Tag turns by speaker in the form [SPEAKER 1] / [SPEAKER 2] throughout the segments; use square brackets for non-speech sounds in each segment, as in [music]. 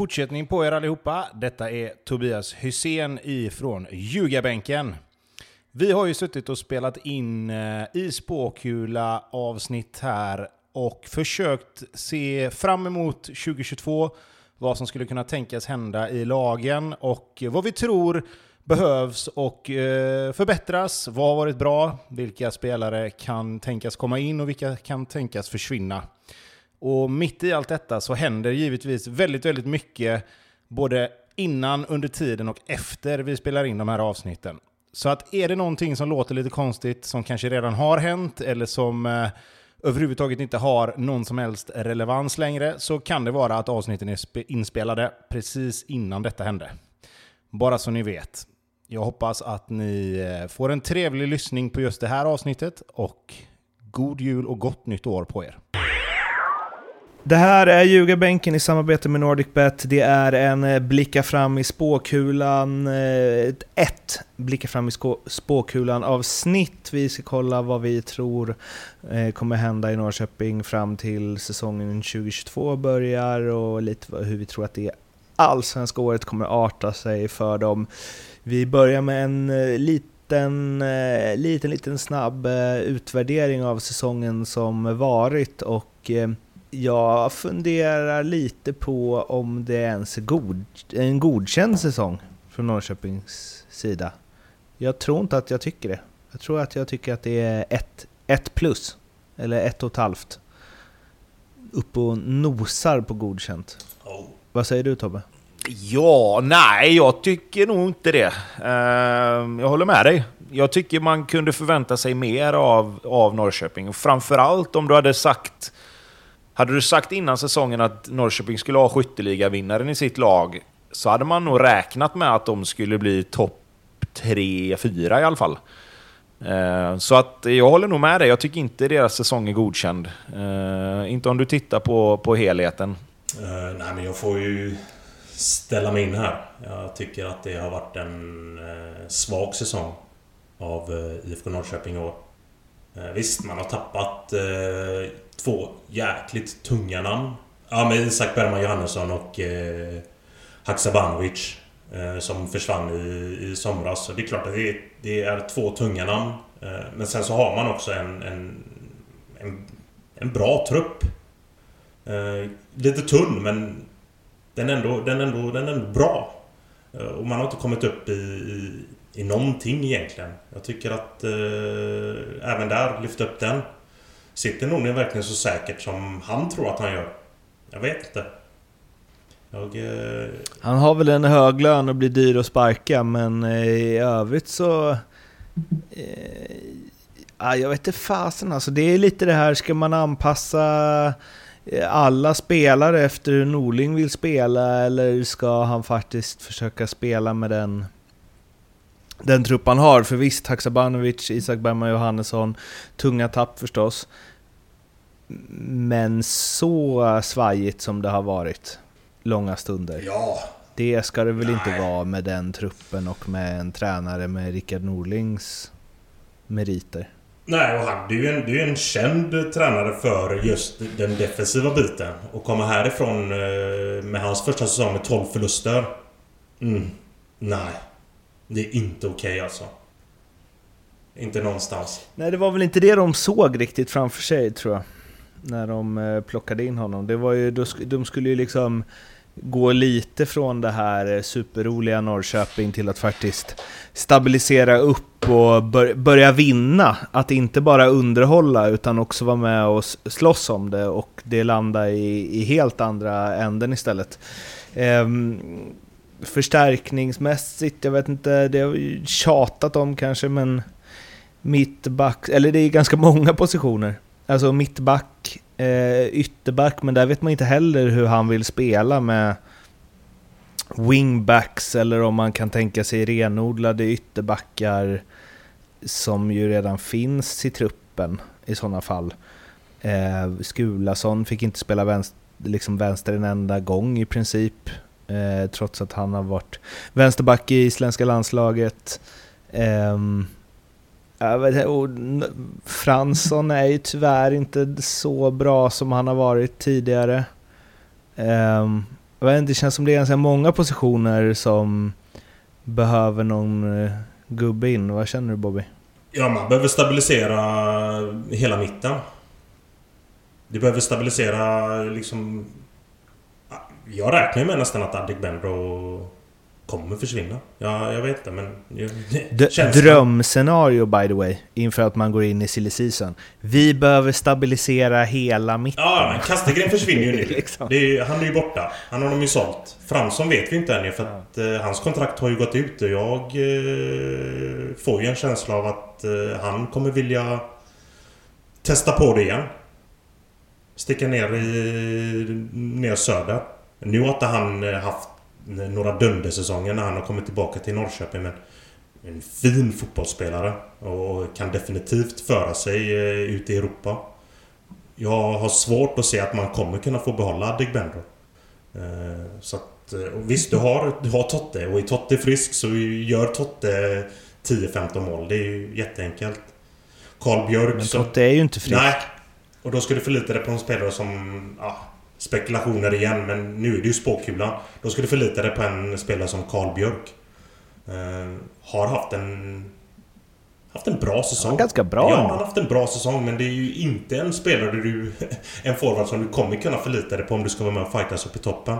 [SPEAKER 1] fortsättning på er allihopa. Detta är Tobias Hysén ifrån Ljugarbänken. Vi har ju suttit och spelat in eh, i spåkula avsnitt här och försökt se fram emot 2022, vad som skulle kunna tänkas hända i lagen och vad vi tror behövs och eh, förbättras. Vad har varit bra? Vilka spelare kan tänkas komma in och vilka kan tänkas försvinna? Och mitt i allt detta så händer givetvis väldigt, väldigt mycket både innan, under tiden och efter vi spelar in de här avsnitten. Så att är det någonting som låter lite konstigt, som kanske redan har hänt eller som eh, överhuvudtaget inte har någon som helst relevans längre, så kan det vara att avsnitten är inspelade precis innan detta hände. Bara så ni vet. Jag hoppas att ni eh, får en trevlig lyssning på just det här avsnittet och god jul och gott nytt år på er.
[SPEAKER 2] Det här är Ljugarbänken i samarbete med NordicBet. Det är en eh, blicka fram i spåkulan, eh, ett blicka fram i spåkulan avsnitt. Vi ska kolla vad vi tror eh, kommer hända i Norrköping fram till säsongen 2022 börjar och lite hur vi tror att det allsvenska året kommer arta sig för dem. Vi börjar med en liten, liten, liten snabb utvärdering av säsongen som varit och jag funderar lite på om det ens är god, en godkänd säsong från Norrköpings sida. Jag tror inte att jag tycker det. Jag tror att jag tycker att det är ett, ett plus, eller ett och ett halvt. Upp och nosar på godkänt. Oh. Vad säger du Tobbe?
[SPEAKER 1] Ja, nej, jag tycker nog inte det. Ehm, jag håller med dig. Jag tycker man kunde förvänta sig mer av, av Norrköping. Framförallt om du hade sagt hade du sagt innan säsongen att Norrköping skulle ha skytteligavinnaren i sitt lag så hade man nog räknat med att de skulle bli topp 3-4 i alla fall. Eh, så att jag håller nog med dig. Jag tycker inte deras säsong är godkänd. Eh, inte om du tittar på, på helheten.
[SPEAKER 3] Uh, nej, men jag får ju ställa mig in här. Jag tycker att det har varit en uh, svag säsong av uh, IFK Norrköping i år. Eh, visst, man har tappat eh, två jäkligt tunga namn. Ja, med Isak Bergman Johannesson och eh, Haksabanovic. Eh, som försvann i, i somras. Så det är klart att det, det är två tunga namn. Eh, men sen så har man också en, en, en, en bra trupp. Eh, lite tunn men den är ändå, den ändå, den ändå bra. Eh, och man har inte kommit upp i, i, i någonting egentligen. Jag tycker att eh, även där, lyft upp den. Sitter Norling verkligen så säkert som han tror att han gör? Jag vet inte.
[SPEAKER 2] Jag, eh... Han har väl en hög lön och blir dyr att sparka, men eh, i övrigt så... Eh, ah, jag vet inte fasen alltså. Det är lite det här, ska man anpassa eh, alla spelare efter hur Norling vill spela eller ska han faktiskt försöka spela med den den trupp han har. För visst, Haksabanovic, Isak Bergman Johannesson, tunga tapp förstås. Men så svajigt som det har varit långa stunder.
[SPEAKER 3] Ja.
[SPEAKER 2] Det ska det väl Nej. inte vara med den truppen och med en tränare med Rickard Norlings meriter.
[SPEAKER 3] Nej, och han det är ju en, det är en känd tränare för just den defensiva biten. Och komma härifrån eh, med hans första säsong med 12 förluster. Mm. Nej. Det är inte okej okay alltså. Inte någonstans.
[SPEAKER 2] Nej, det var väl inte det de såg riktigt framför sig tror jag. När de eh, plockade in honom. Det var ju, de skulle ju liksom gå lite från det här eh, superroliga Norrköping till att faktiskt stabilisera upp och börja vinna. Att inte bara underhålla utan också vara med och slåss om det och det landar i, i helt andra änden istället. Um, förstärkningsmässigt, jag vet inte, det har vi tjatat om kanske, men mittback, eller det är ganska många positioner. Alltså mittback, eh, ytterback, men där vet man inte heller hur han vill spela med wingbacks eller om man kan tänka sig renodlade ytterbackar som ju redan finns i truppen i sådana fall. Eh, Skulason fick inte spela vänster, liksom vänster en enda gång i princip. Eh, trots att han har varit vänsterback i isländska landslaget. Eh, och Fransson är ju tyvärr inte så bra som han har varit tidigare. Eh, jag vet inte, det känns som det är ganska många positioner som behöver någon eh, gubbe in. Vad känner du Bobby?
[SPEAKER 3] Ja, man behöver stabilisera hela mitten. Det behöver stabilisera liksom... Jag räknar med nästan att Adegbenro kommer försvinna. Ja, jag vet inte men... [laughs]
[SPEAKER 2] Drömscenario by the way, inför att man går in i silly season. Vi behöver stabilisera hela mitten.
[SPEAKER 3] Ja, men Kastegren försvinner ju nu. [laughs] liksom. är, han är ju borta. Han har de ju sålt. Fransson vet vi inte ännu för att eh, hans kontrakt har ju gått ut och jag eh, får ju en känsla av att eh, han kommer vilja testa på det igen. Sticka ner i... ner söder. Nu har inte han eh, haft några dundersäsonger när han har kommit tillbaka till Norrköping. Men en fin fotbollsspelare och kan definitivt föra sig eh, ut i Europa. Jag har svårt att se att man kommer kunna få behålla Adegbenro. Eh, så att, visst, du har, du har Totte och är Totte frisk så gör Totte 10-15 mål. Det är ju jätteenkelt. Karl Björk...
[SPEAKER 2] Men Totte är ju inte frisk. Nej.
[SPEAKER 3] Och då ska du förlita dig på en spelare som... Ja, spekulationer igen, men nu är det ju spåkulan. Då ska du förlita dig på en spelare som Karl Björk. Uh, har haft en... Haft en bra säsong. Ja,
[SPEAKER 2] ganska bra
[SPEAKER 3] Ja, han har haft en bra säsong, men det är ju inte en spelare du... [laughs] en forward som du kommer kunna förlita dig på om du ska vara med och fightas upp i toppen.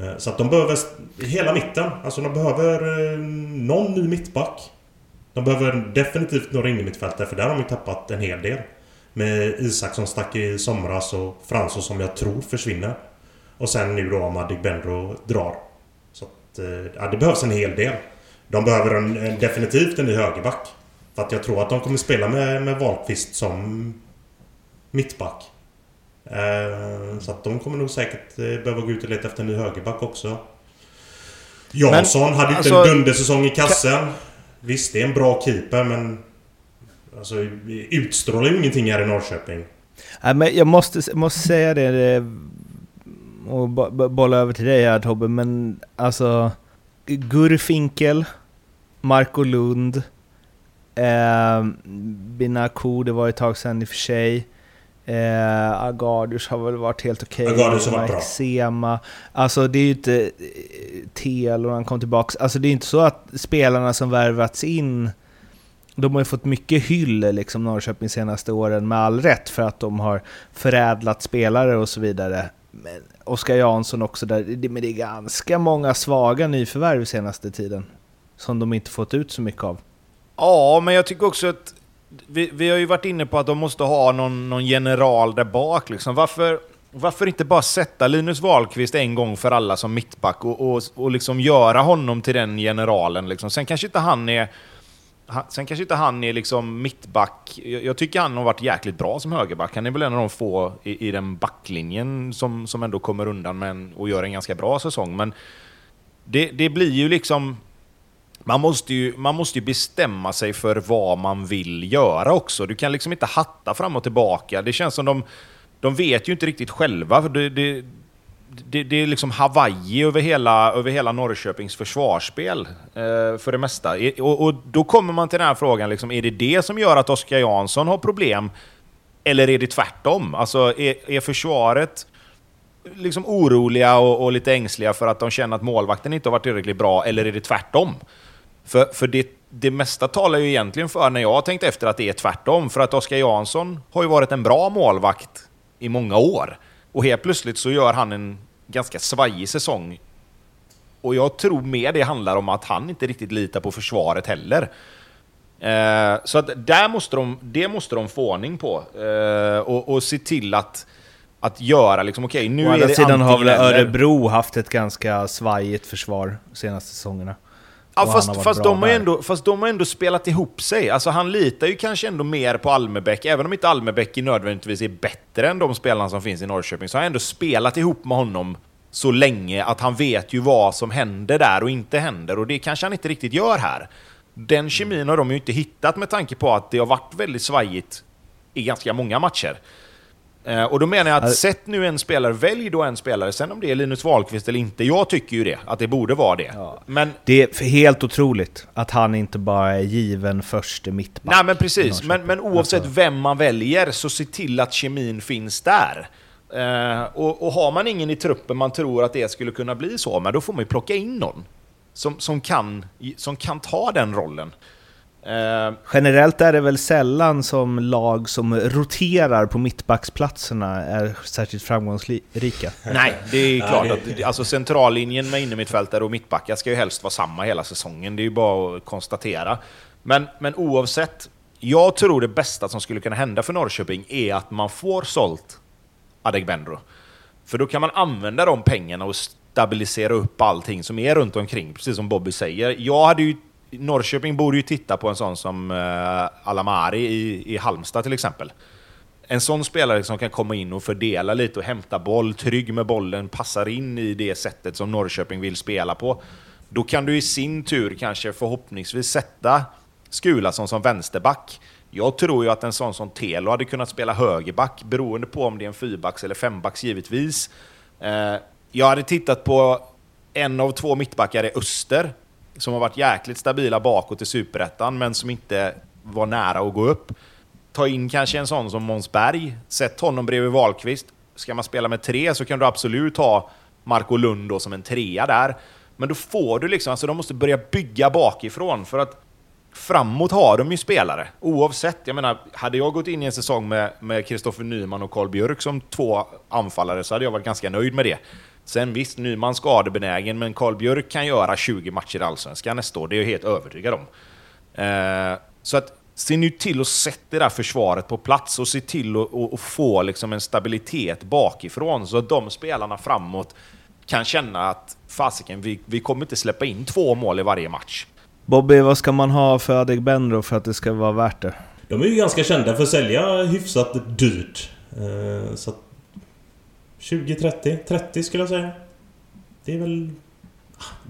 [SPEAKER 3] Uh, så att de behöver... Hela mitten. Alltså de behöver uh, någon ny mittback. De behöver definitivt några innermittfältare, för där har de ju tappat en hel del. Med Isak som stack i somras och Fransson som jag tror försvinner. Och sen nu då om Adegbenro drar. Så att, eh, ja, det behövs en hel del. De behöver en, en, definitivt en ny högerback. För att jag tror att de kommer spela med, med Wahlqvist som mittback. Eh, så att de kommer nog säkert eh, behöva gå ut och leta efter en ny högerback också. Jansson men, hade ju inte alltså, en dundersäsong i kassen. Visst, det är en bra keeper men Alltså, utstrålar ju ingenting här i Norrköping.
[SPEAKER 2] Nej, men jag måste, måste säga det, och bolla över till dig här Tobbe, men alltså Gurfinkel, Marco Lund, eh, Binaku, det var ett tag sedan i och för sig. Eh, Agardius har väl varit helt okej.
[SPEAKER 3] Okay. Agardius har varit bra.
[SPEAKER 2] Sema. Alltså det är ju inte... Telo, han kom tillbaka. Alltså det är inte så att spelarna som värvats in de har ju fått mycket hyll, liksom Norrköping, senaste åren, med all rätt, för att de har förädlat spelare och så vidare. Men Oskar Jansson också, där, men det är ganska många svaga nyförvärv senaste tiden, som de inte fått ut så mycket av.
[SPEAKER 1] Ja, men jag tycker också att vi, vi har ju varit inne på att de måste ha någon, någon general där bak. Liksom. Varför, varför inte bara sätta Linus Wahlqvist en gång för alla som mittback och, och, och liksom göra honom till den generalen? Liksom. Sen kanske inte han är sen kanske inte han är liksom mittback. Jag, tycker han har varit jäkligt bra som högerback. Han är väl en av de få i, i den backlinjen som, som ändå kommer undan med en, och gör en ganska bra säsong. Men det, det blir ju liksom... Man måste ju, man måste ju bestämma sig för vad man vill göra också. Du kan liksom inte hatta fram och tillbaka. Det känns som de... De vet ju inte riktigt själva. Det, det, det, det, är liksom Hawaii över hela, över hela Norrköpings försvarsspel eh, för det mesta. Och, och, då kommer man till den här frågan, liksom, är det det som gör att Oskar Jansson har problem? Eller är det tvärtom? Alltså, är, är försvaret liksom oroliga och, och, lite ängsliga för att de känner att målvakten inte har varit tillräckligt bra, eller är det tvärtom? För, för det, det mesta talar ju egentligen för, när jag har tänkt efter, att det är tvärtom. För att Oskar Jansson har ju varit en bra målvakt i många år. Och helt plötsligt så gör han en ganska svajig säsong. Och jag tror mer det handlar om att han inte riktigt litar på försvaret heller. Eh, så att där måste de, det måste de få ordning på. Eh, och, och se till att, att göra liksom, okej okay, nu Å är det
[SPEAKER 2] sidan har väl Örebro haft ett ganska svajigt försvar de senaste säsongerna.
[SPEAKER 1] Ja, fast, fast, de har ändå, fast de har ändå spelat ihop sig. Alltså, han litar ju kanske ändå mer på Almebäck, även om inte Almebäck nödvändigtvis är bättre än de spelarna som finns i Norrköping, så har han ändå spelat ihop med honom så länge att han vet ju vad som händer där och inte händer, och det kanske han inte riktigt gör här. Den kemin har de ju inte hittat med tanke på att det har varit väldigt svajigt i ganska många matcher. Eh, och då menar jag att sätt nu en spelare, välj då en spelare, sen om det är Linus Wahlqvist eller inte. Jag tycker ju det, att det borde vara det.
[SPEAKER 2] Ja.
[SPEAKER 1] Men,
[SPEAKER 2] Det är helt otroligt att han inte bara är given första mittback.
[SPEAKER 1] nej men precis, men, men oavsett
[SPEAKER 2] Alltså,
[SPEAKER 1] vem man väljer, så se till att kemin finns där. Eh, och, och har man ingen i truppen man tror att det skulle kunna bli så, men då får man ju plocka in någon. Som, som, kan, som kan ta den rollen. Eh,
[SPEAKER 2] Generellt är det väl sällan som lag som roterar på mittbacksplatserna är särskilt framgångsrika. [laughs]
[SPEAKER 1] Nej, det är klart att alltså centrallinjen med innermittfältare och mittbackar ska ju helst vara samma hela säsongen. Det är ju bara att konstatera. Men, men oavsett, jag tror det bästa som skulle kunna hända för Norrköping är att man får sålt Adegbenro. För då kan man använda de pengarna och stabilisera upp allting som är runt omkring, precis som Bobby säger. Jag hade ju, Norrköping borde ju titta på en sån som uh, Alamari i, i Halmstad till exempel. En sån spelare som kan komma in och fördela lite och hämta boll, trygg med bollen, passar in i det sättet som Norrköping vill spela på. Då kan du i sin tur kanske förhoppningsvis sätta Skulason som vänsterback. Jag tror ju att en sån som Telo hade kunnat spela högerback, beroende på om det är en fyrbacks eller fembacks givetvis. Eh, jag hade tittat på en av två mittbackar i Öster, som har varit jäkligt stabila bakåt i Superettan, men som inte var nära att gå upp. Ta in kanske en sån som Måns Berg, sätt honom bredvid Wahlqvist. Ska man spela med tre så kan du absolut ha Marco Lund då som en trea där. Men då får du liksom, alltså de måste börja bygga bakifrån för att framåt har de ju spelare. Oavsett, jag menar, hade jag gått in i en säsong med Kristoffer Nyman och Karl Björk som två anfallare så hade jag varit ganska nöjd med det. Sen visst, Nyman skadebenägen, men Karl Björk kan göra 20 matcher i Allsvenskan nästa år, det är jag helt övertygad om. Eh, så att se nu till att sätta det där försvaret på plats och se till att, få liksom en stabilitet bakifrån så att de spelarna framåt kan känna att fasiken, vi, vi kommer inte släppa in två mål i varje match.
[SPEAKER 2] Bobby, vad ska man ha för Adegbenro för att det ska vara värt det?
[SPEAKER 3] De är ju ganska kända för att sälja hyfsat dyrt. Eh, Så att 20-30, 30 skulle jag säga. Det är väl...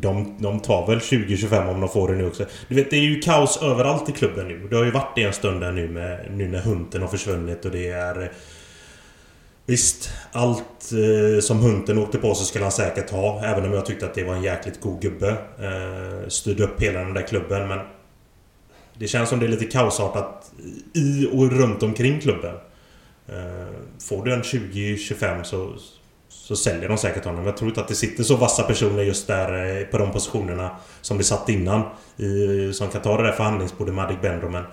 [SPEAKER 3] De, de tar väl 20-25 om de får det nu också. Du vet, det är ju kaos överallt i klubben nu. Det har ju varit det en stund där nu med, nu när Hunten har försvunnit och det är... Visst, allt eh, som Hunten åkte på så skulle han säkert ha. Även om jag tyckte att det var en jäkligt god gubbe. Eh, styrde upp hela den där klubben men... Det känns som det är lite kaosartat i och runt omkring klubben. Eh, får du en 20-25 så, så säljer de säkert honom. Jag tror inte att det sitter så vassa personer just där eh, på de positionerna som det satt innan. I, som kan ta det där förhandlingsbordet med Adegbenro men...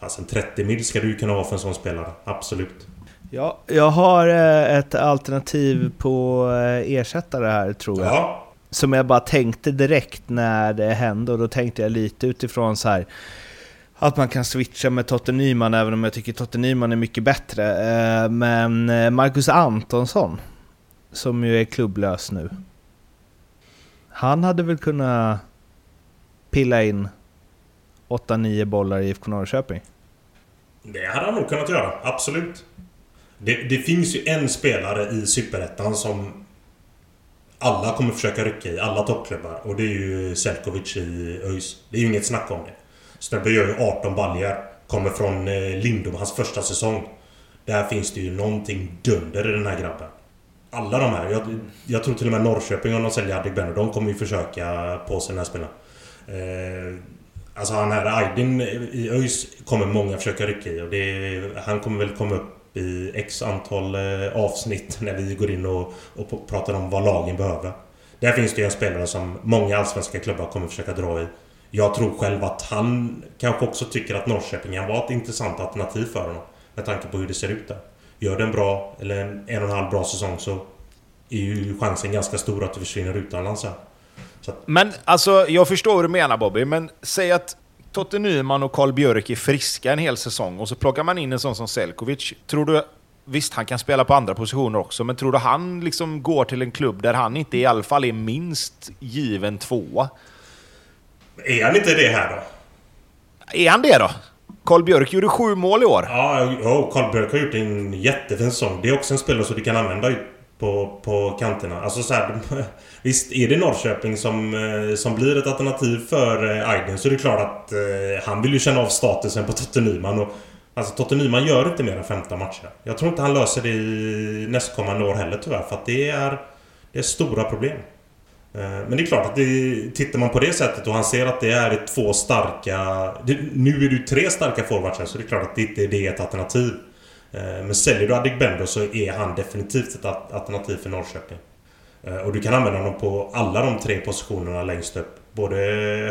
[SPEAKER 3] Fasen 30 mil ska du ju kunna ha för en sån spelare. Absolut.
[SPEAKER 2] Ja, jag har eh, ett alternativ på ersättare här tror jag.
[SPEAKER 3] Ja.
[SPEAKER 2] Som jag bara tänkte direkt när det hände och då tänkte jag lite utifrån så här att man kan switcha med Totte Nyman även om jag tycker Totte Nyman är mycket bättre. Eh, men eh, Marcus Antonsson, som ju är klubblös nu. Han hade väl kunnat pilla in 8-9 bollar i IFK Norrköping.
[SPEAKER 3] Det hade han nog kunnat göra. Absolut. Det, det finns ju en spelare i Superettan som alla kommer försöka rycka i. Alla toppklubbar. Och det är ju Selkovic i ÖIS. Det är ju inget snack om det. Snubben gör ju 18 baljer. Kommer från eh, Lindom, hans första säsong. Där finns det ju någonting dunder i den här grabben. Alla de här. Jag, jag tror till och med Norrköping om de säljer Adegbenro. De kommer ju försöka på sig den här spelaren. Eh, alltså han här Aydin i ÖIS kommer många försöka rycka i. Och det, han kommer väl komma upp i X antal eh, avsnitt när vi går in och, och pratar om vad lagen behöver. Där finns det ju en spelare som många allsvenska klubbar kommer försöka dra i. Jag tror själv att han kanske också tycker att Norrköping kan vara ett intressant alternativ för honom. Med tanke på hur det ser ut där. Gör det en bra, eller en, en och en halv bra säsong så är ju chansen ganska stor att du försvinner utomlands här. Så att,
[SPEAKER 1] Men alltså, jag förstår vad du menar Bobby, men säg att Totte Nyman och Karl Björk är friska en hel säsong och så plockar man in en sån som Selkovic. Tror du... Visst, han kan spela på andra positioner också, men tror du han liksom går till en klubb där han inte i alla fall är minst given tvåa?
[SPEAKER 3] Är han inte det här då?
[SPEAKER 1] Är han det då? Karl Björk gjorde sju mål i år.
[SPEAKER 3] Ja, ja Carl Björk har gjort en jättefin säsong. Det är också en spelare som du kan använda på, på kanterna. Alltså så här, [laughs] Visst, är det Norrköping som, eh, som blir ett alternativ för eh, Aydin så är det klart att eh, han vill ju känna av statusen på Totte Nyman. Och Alltså Totte Nyman gör inte mer än 15 matcher. Jag tror inte han löser det i nästkommande år heller tyvärr. För att det är, det är stora problem. Eh, men det är klart att det, tittar man på det sättet och han ser att det är två starka... Det, nu är det ju tre starka forwards så det är klart att det inte är ett alternativ. Eh, men säljer du Adegbenro så är han definitivt ett alternativ för Norrköping. Eh, och du kan använda honom på alla de tre positionerna längst upp. Både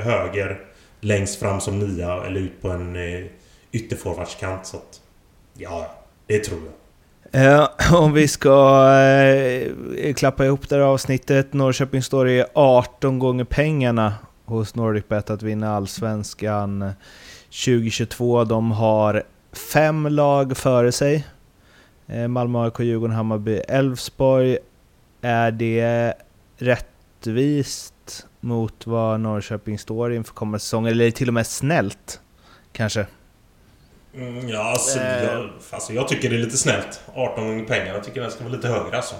[SPEAKER 3] höger, längst fram som nia eller ut på en ytterforwardskant. Så att, ja, det tror jag.
[SPEAKER 2] Eh, om vi ska eh, klappa ihop det här avsnittet. Norrköping står i 18 gånger pengarna hos NordicBet att vinna Allsvenskan 2022. De har fem lag före sig. Eh, Malmö, AIK, Djurgården, Hammarby, Elfsborg. Är det rättvist mot vad Norrköping står inför kommande säsong? Eller till och med snällt? Kanske?
[SPEAKER 3] Mm, ja, alltså, eh. jag, alltså, jag tycker det är lite snällt. 18 gånger pengar. Jag tycker den ska vara lite högre alltså.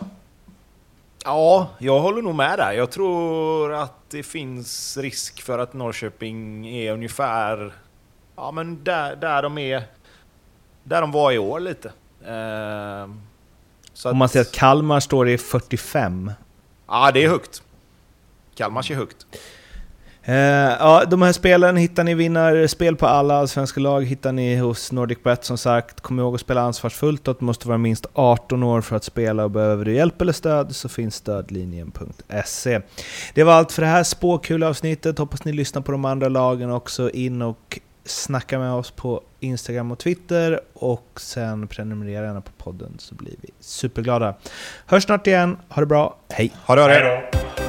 [SPEAKER 1] Ja, jag håller nog med där. Jag tror att det finns risk för att Norrköping är ungefär ja, men där, där de är där de var i år lite. Eh,
[SPEAKER 2] så Om man ser att Kalmar står i 45.
[SPEAKER 1] Ja, det är högt. Kalmar är högt.
[SPEAKER 2] Uh, ja, de här spelen hittar ni vinnarspel på alla allsvenska lag hittar ni hos NordicBet som sagt. Kom ihåg att spela ansvarsfullt och att du måste vara minst 18 år för att spela och behöver du hjälp eller stöd så finns stödlinjen.se. Det var allt för det här spåkulavsnittet. Hoppas ni lyssnar på de andra lagen också. In och snacka med oss på Instagram och Twitter och sen prenumerera gärna på podden så blir vi superglada. Hörs snart igen, ha det bra, hej!
[SPEAKER 1] Ha det, ha
[SPEAKER 3] det.